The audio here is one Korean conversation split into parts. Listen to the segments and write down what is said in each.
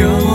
영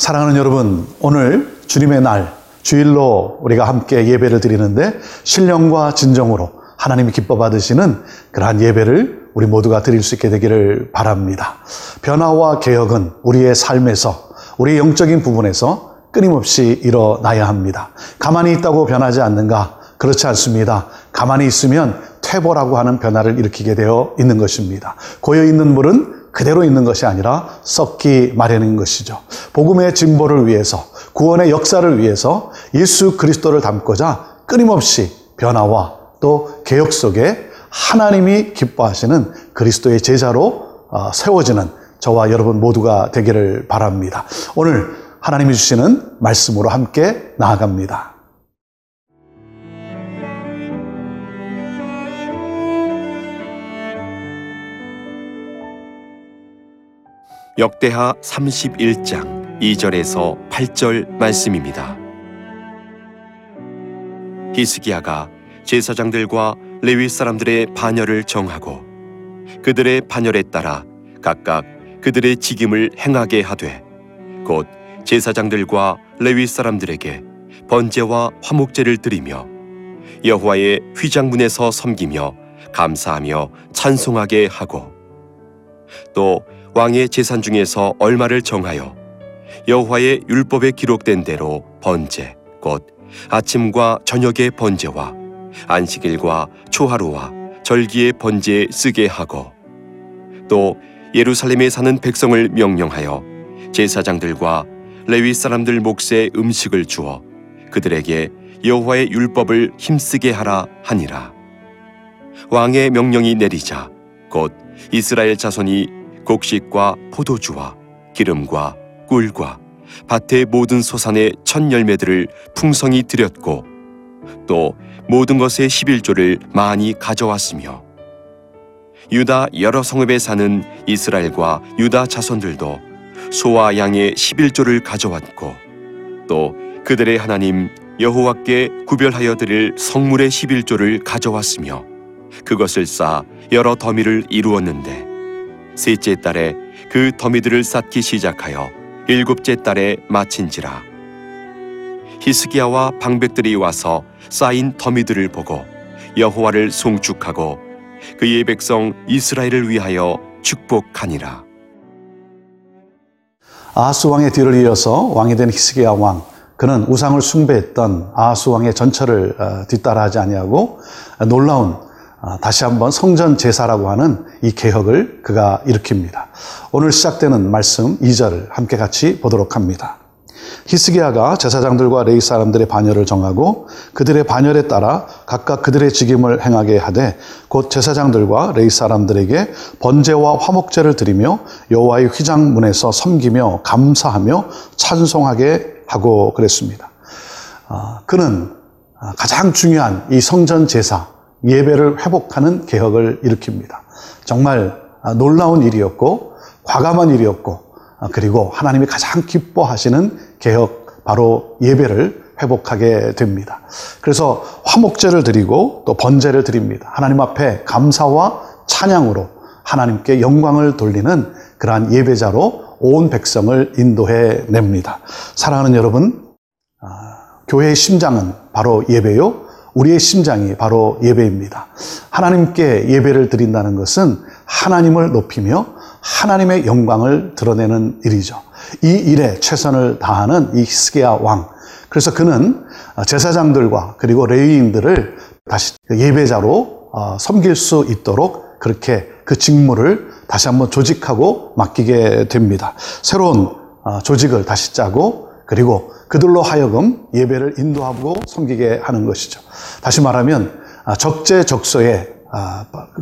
사랑하는 여러분, 오늘 주님의 날, 주일로 우리가 함께 예배를 드리는데 신령과 진정으로 하나님이 기뻐 받으시는 그러한 예배를 우리 모두가 드릴 수 있게 되기를 바랍니다. 변화와 개혁은 우리의 삶에서, 우리의 영적인 부분에서 끊임없이 일어나야 합니다. 가만히 있다고 변하지 않는가? 그렇지 않습니다. 가만히 있으면 퇴보라고 하는 변화를 일으키게 되어 있는 것입니다. 고여 있는 물은 그대로 있는 것이 아니라 썩기 마련인 것이죠. 복음의 진보를 위해서, 구원의 역사를 위해서 예수 그리스도를 담고자 끊임없이 변화와 또 개혁 속에 하나님이 기뻐하시는 그리스도의 제자로 어, 세워지는 저와 여러분 모두가 되기를 바랍니다. 오늘 하나님이 주시는 말씀으로 함께 나아갑니다. 역대하 31장 2절에서 8절 말씀입니다. 히스기야가 제사장들과 레위 사람들의 반열을 정하고 그들의 반열에 따라 각각 그들의 직임을 행하게 하되 곧 제사장들과 레위 사람들에게 번제와 화목제를 드리며 여호와의 휘장문에서 섬기며 감사하며 찬송하게 하고 또 왕의 재산 중에서 얼마를 정하여 여호와의 율법에 기록된 대로 번제 곧 아침과 저녁의 번제와 안식일과 초하루와 절기의 번제에 쓰게 하고 또 예루살렘에 사는 백성을 명령하여 제사장들과 레위 사람들 몫의 음식을 주어 그들에게 여호와의 율법을 힘쓰게 하라 하니라. 왕의 명령이 내리자 곧 이스라엘 자손이 곡식과 포도주와 기름과 꿀과 밭의 모든 소산의 첫 열매들을 풍성히 드렸고 또 모든 것의 11조를 많이 가져왔으며 유다 여러 성읍에 사는 이스라엘과 유다 자손들도 소와 양의 11조를 가져왔고 또 그들의 하나님 여호와께 구별하여 드릴 성물의 11조를 가져왔으며 그것을 쌓아 여러 더미를 이루었는데 셋째 달에 그 더미들을 쌓기 시작하여 일곱째 달에 마친지라. 히스기야와 방백들이 와서 쌓인 더미들을 보고 여호와를 송축하고 그의 백성 이스라엘을 위하여 축복하니라. 아하스 왕의 뒤를 이어서 왕이 된 히스기야 왕 그는 우상을 숭배했던 아하스 왕의 전철을 어, 뒤따라하지 아니하고 놀라운 어, 다시 한번 성전 제사라고 하는 이 개혁을 그가 일으킵니다. 오늘 시작되는 말씀 2절을 함께 같이 보도록 합니다. 히스기야가 제사장들과 레위 사람들의 반열을 정하고 그들의 반열에 따라 각각 그들의 직임을 행하게 하되 곧 제사장들과 레위 사람들에게 번제와 화목제를 드리며 여호와의 휘장 문에서 섬기며 감사하며 찬송하게 하고 그랬습니다. 아, 그는 가장 중요한 이 성전 제사 예배를 회복하는 개혁을 일으킵니다. 정말 놀라운 일이었고 과감한 일이었고 그리고 하나님이 가장 기뻐하시는 개혁 바로 예배를 회복하게 됩니다. 그래서 화목제를 드리고 또 번제를 드립니다. 하나님 앞에 감사와 찬양으로 하나님께 영광을 돌리는 그러한 예배자로 온 백성을 인도해 냅니다. 사랑하는 여러분, 교회의 심장은 바로 예배요. 우리의 심장이 바로 예배입니다. 하나님께 예배를 드린다는 것은 하나님을 높이며 하나님의 영광을 드러내는 일이죠. 이 일에 최선을 다하는 이 히스기야 왕. 그래서 그는 제사장들과 그리고 레위인들을 다시 예배자로 섬길 수 있도록 그렇게 그 직무를 다시 한번 조직하고 맡기게 됩니다. 새로운 조직을 다시 짜고 그리고 그들로 하여금 예배를 인도하고 섬기게 하는 것이죠. 다시 말하면 적재적소의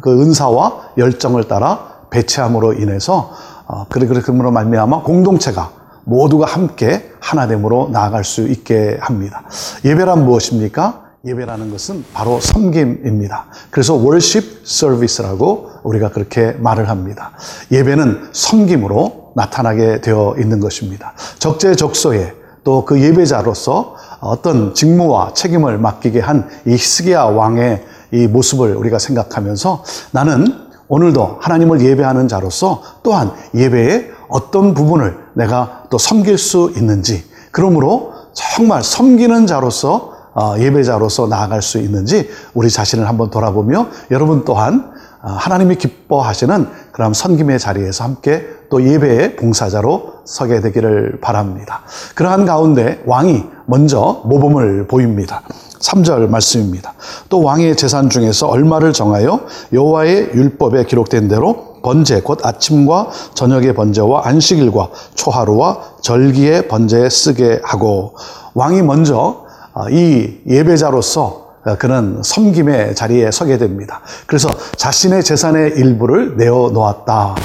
그 은사와 열정을 따라 배치함으로 인해서 어, 그렇게으로 말미암아 공동체가 모두가 함께 하나됨으로 나아갈 수 있게 합니다. 예배란 무엇입니까? 예배라는 것은 바로 섬김입니다. 그래서 worship service라고 우리가 그렇게 말을 합니다. 예배는 섬김으로 나타나게 되어 있는 것입니다. 적재적소에 또 그 예배자로서 어떤 직무와 책임을 맡기게 한 이 히스기야 왕의 이 모습을 우리가 생각하면서 나는 오늘도 하나님을 예배하는 자로서 또한 예배의 어떤 부분을 내가 또 섬길 수 있는지 그러므로 정말 섬기는 자로서 어, 예배자로서 나아갈 수 있는지 우리 자신을 한번 돌아보며 여러분 또한 어, 하나님이 기뻐하시는 그런 섬김의 자리에서 함께 또 예배의 봉사자로 서게 되기를 바랍니다. 그러한 가운데 왕이 먼저 모범을 보입니다. 3절 말씀입니다. 또 왕의 재산 중에서 얼마를 정하여 여호와의 율법에 기록된 대로 번제 곧 아침과 저녁의 번제와 안식일과 초하루와 절기의 번제에 쓰게 하고 왕이 먼저 어, 이 예배자로서 그는 섬김의 자리에 서게 됩니다. 그래서 자신의 재산의 일부를 내어 놓았다.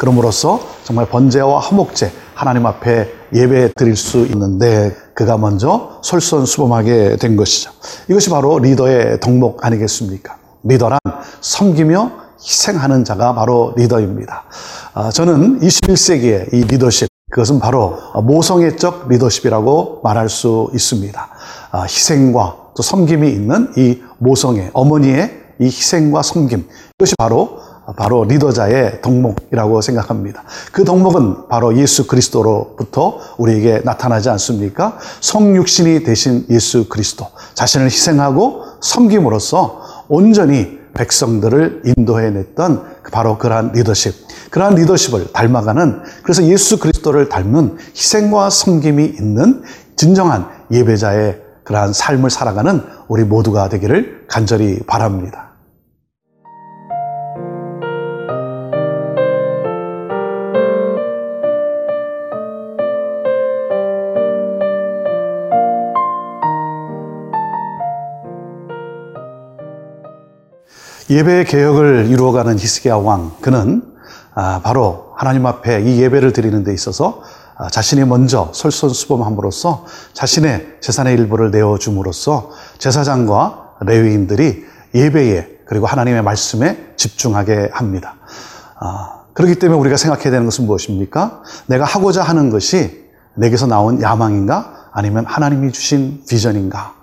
그럼으로써 정말 번제와 화목제 하나님 앞에 예배 드릴 수 있는데 그가 먼저 솔선수범하게 된 것이죠. 이것이 바로 리더의 덕목 아니겠습니까? 리더란 섬기며 희생하는 자가 바로 리더입니다. 아, 저는 21세기의 이 리더십, 그것은 바로 모성애적 리더십이라고 말할 수 있습니다. 아, 희생과 또 섬김이 있는 이 모성애, 어머니의 이 희생과 섬김, 이것이 바로 바로 리더자의 덕목이라고 생각합니다. 그 덕목은 바로 예수 그리스도로부터 우리에게 나타나지 않습니까? 성육신이 되신 예수 그리스도, 자신을 희생하고 섬김으로써 온전히 백성들을 인도해냈던 바로 그러한 리더십, 그러한 리더십을 닮아가는 그래서 예수 그리스도를 닮은 희생과 섬김이 있는 진정한 예배자의 그러한 삶을 살아가는 우리 모두가 되기를 간절히 바랍니다. 예배 개혁을 이루어가는 히스기야 왕 그는 아, 바로 하나님 앞에 이 예배를 드리는 데 있어서 아, 자신이 먼저 설선수범함으로써 자신의 재산의 일부를 내어줌으로써 제사장과 레위인들이 예배에 그리고 하나님의 말씀에 집중하게 합니다. 아, 그렇기 때문에 우리가 생각해야 되는 것은 무엇입니까? 내가 하고자 하는 것이 내게서 나온 야망인가? 아니면 하나님이 주신 비전인가?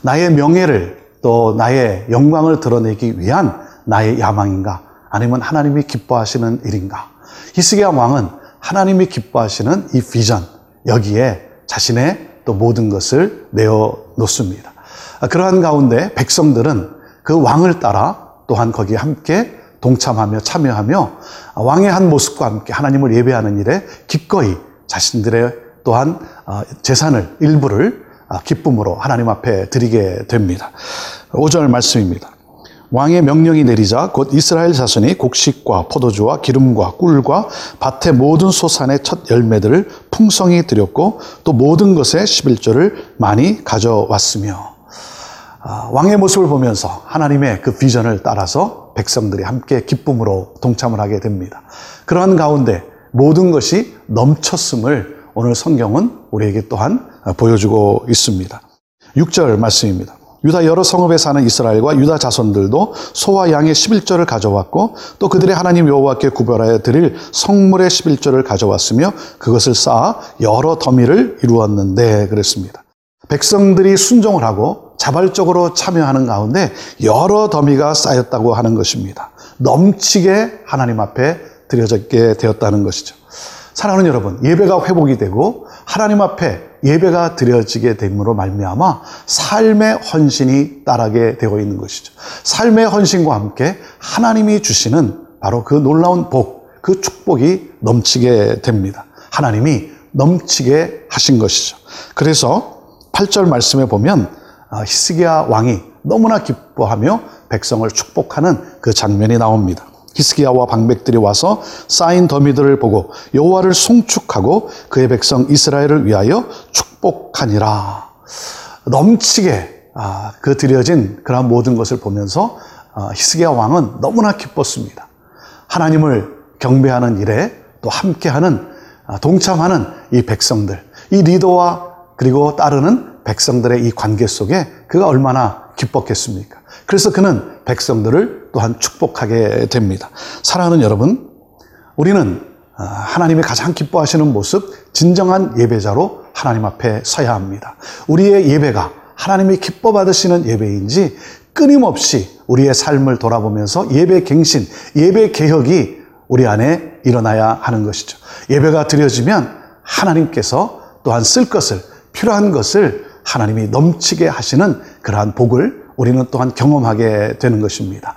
나의 명예를 또 나의 영광을 드러내기 위한 나의 야망인가? 아니면 하나님이 기뻐하시는 일인가? 히스기야 왕은 하나님이 기뻐하시는 이 비전, 여기에 자신의 또 모든 것을 내어 놓습니다. 그러한 가운데 백성들은 그 왕을 따라 또한 거기에 함께 동참하며 참여하며 왕의 한 모습과 함께 하나님을 예배하는 일에 기꺼이 자신들의 또한 재산을 일부를 아, 기쁨으로 하나님 앞에 드리게 됩니다. 5절 말씀입니다. 왕의 명령이 내리자 곧 이스라엘 자손이 곡식과 포도주와 기름과 꿀과 밭의 모든 소산의 첫 열매들을 풍성히 드렸고 또 모든 것의 11조를 많이 가져왔으며 아, 왕의 모습을 보면서 하나님의 그 비전을 따라서 백성들이 함께 기쁨으로 동참을 하게 됩니다. 그러한 가운데 모든 것이 넘쳤음을 오늘 성경은 우리에게 또한 보여주고 있습니다. 6절 말씀입니다. 유다 여러 성읍에 사는 이스라엘과 유다 자손들도 소와 양의 11조를 가져왔고 또 그들의 하나님 여호와께 구별하여 드릴 성물의 11조를 가져왔으며 그것을 쌓아 여러 더미를 이루었는데 그랬습니다. 백성들이 순종을 하고 자발적으로 참여하는 가운데 여러 더미가 쌓였다고 하는 것입니다. 넘치게 하나님 앞에 드려졌게 되었다는 것이죠. 사랑하는 여러분, 예배가 회복이 되고 하나님 앞에 예배가 드려지게 됨으로 말미암아 삶의 헌신이 따르게 되어 있는 것이죠. 삶의 헌신과 함께 하나님이 주시는 바로 그 놀라운 복, 그 축복이 넘치게 됩니다. 하나님이 넘치게 하신 것이죠. 그래서 8절 말씀에 보면 아, 히스기야 왕이 너무나 기뻐하며 백성을 축복하는 그 장면이 나옵니다. 히스기야와 방백들이 와서 쌓인 더미들을 보고 여호와를 송축하고 그의 백성 이스라엘을 위하여 축복하니라. 넘치게 아, 그 드려진 그런 모든 것을 보면서 아, 히스기야 왕은 너무나 기뻤습니다. 하나님을 경배하는 일에 또 함께하는 아, 동참하는 이 백성들, 이 리더와 그리고 따르는 백성들의 이 관계 속에 그가 얼마나 기뻤겠습니까? 그래서 그는 백성들을 또한 축복하게 됩니다. 사랑하는 여러분, 우리는 아, 하나님이 가장 기뻐하시는 모습, 진정한 예배자로 하나님 앞에 서야 합니다. 우리의 예배가 하나님이 기뻐 받으시는 예배인지 끊임없이 우리의 삶을 돌아보면서 예배 갱신, 예배 개혁이 우리 안에 일어나야 하는 것이죠. 예배가 드려지면 하나님께서 또한 쓸 것을, 필요한 것을 하나님이 넘치게 하시는 그러한 복을 우리는 또한 경험하게 되는 것입니다.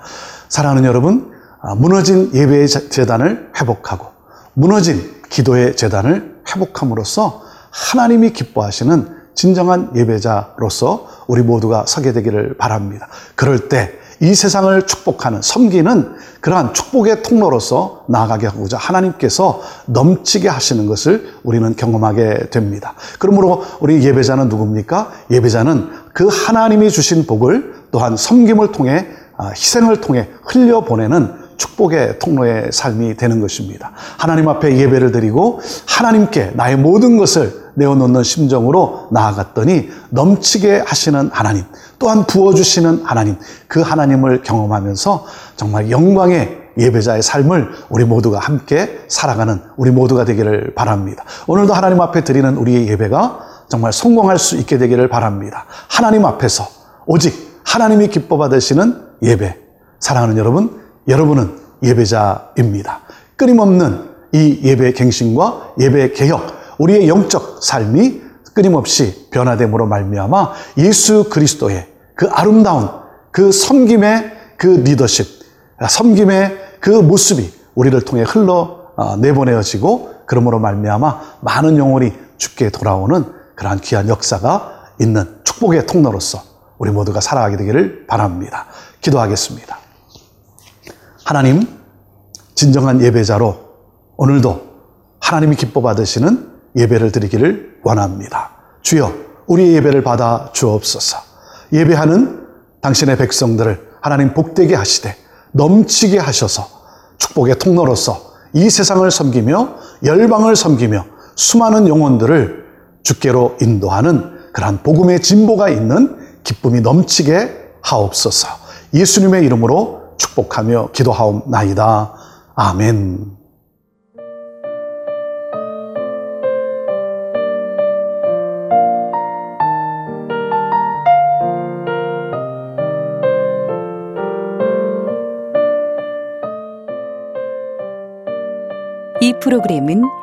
사랑하는 여러분, 아, 무너진 예배의 재- 재단을 회복하고 무너진 기도의 재단을 회복함으로써 하나님이 기뻐하시는 진정한 예배자로서 우리 모두가 서게 되기를 바랍니다. 그럴 때 이 세상을 축복하는 섬기는 그러한 축복의 통로로서 나아가게 하고자 하나님께서 넘치게 하시는 것을 우리는 경험하게 됩니다. 그러므로 우리 예배자는 누굽니까? 예배자는 그 하나님이 주신 복을 또한 섬김을 통해 아, 희생을 통해 흘려보내는 축복의 통로의 삶이 되는 것입니다. 하나님 앞에 예배를 드리고 하나님께 나의 모든 것을 내어놓는 심정으로 나아갔더니 넘치게 하시는 하나님, 또한 부어주시는 하나님, 그 하나님을 경험하면서 정말 영광의 예배자의 삶을 우리 모두가 함께 살아가는 우리 모두가 되기를 바랍니다. 오늘도 하나님 앞에 드리는 우리의 예배가 정말 성공할 수 있게 되기를 바랍니다. 하나님 앞에서 오직 하나님이 기뻐 받으시는 예배. 사랑하는 여러분, 여러분은 예배자입니다. 끊임없는 이 예배 갱신과 예배 개혁, 우리의 영적 삶이 끊임없이 변화됨으로 말미암아 예수 그리스도의 그 아름다운 그 섬김의 그 리더십, 섬김의 그 모습이 우리를 통해 흘러 어, 내보내어지고 그러므로 말미암아 많은 영혼이 죽게 돌아오는 그러한 귀한 역사가 있는 축복의 통로로서 우리 모두가 살아가게 되기를 바랍니다. 기도하겠습니다. 하나님, 진정한 예배자로 오늘도 하나님이 기뻐 받으시는 예배를 드리기를 원합니다. 주여, 우리의 예배를 받아 주옵소서. 예배하는 당신의 백성들을 하나님 복되게 하시되 넘치게 하셔서 축복의 통로로서 이 세상을 섬기며 열방을 섬기며 수많은 영혼들을 주께로 인도하는 그러한 복음의 진보가 있는 기쁨이 넘치게 하옵소서. 예수님의 이름으로 축복하며 기도하옵나이다. 아멘. 이 프로그램은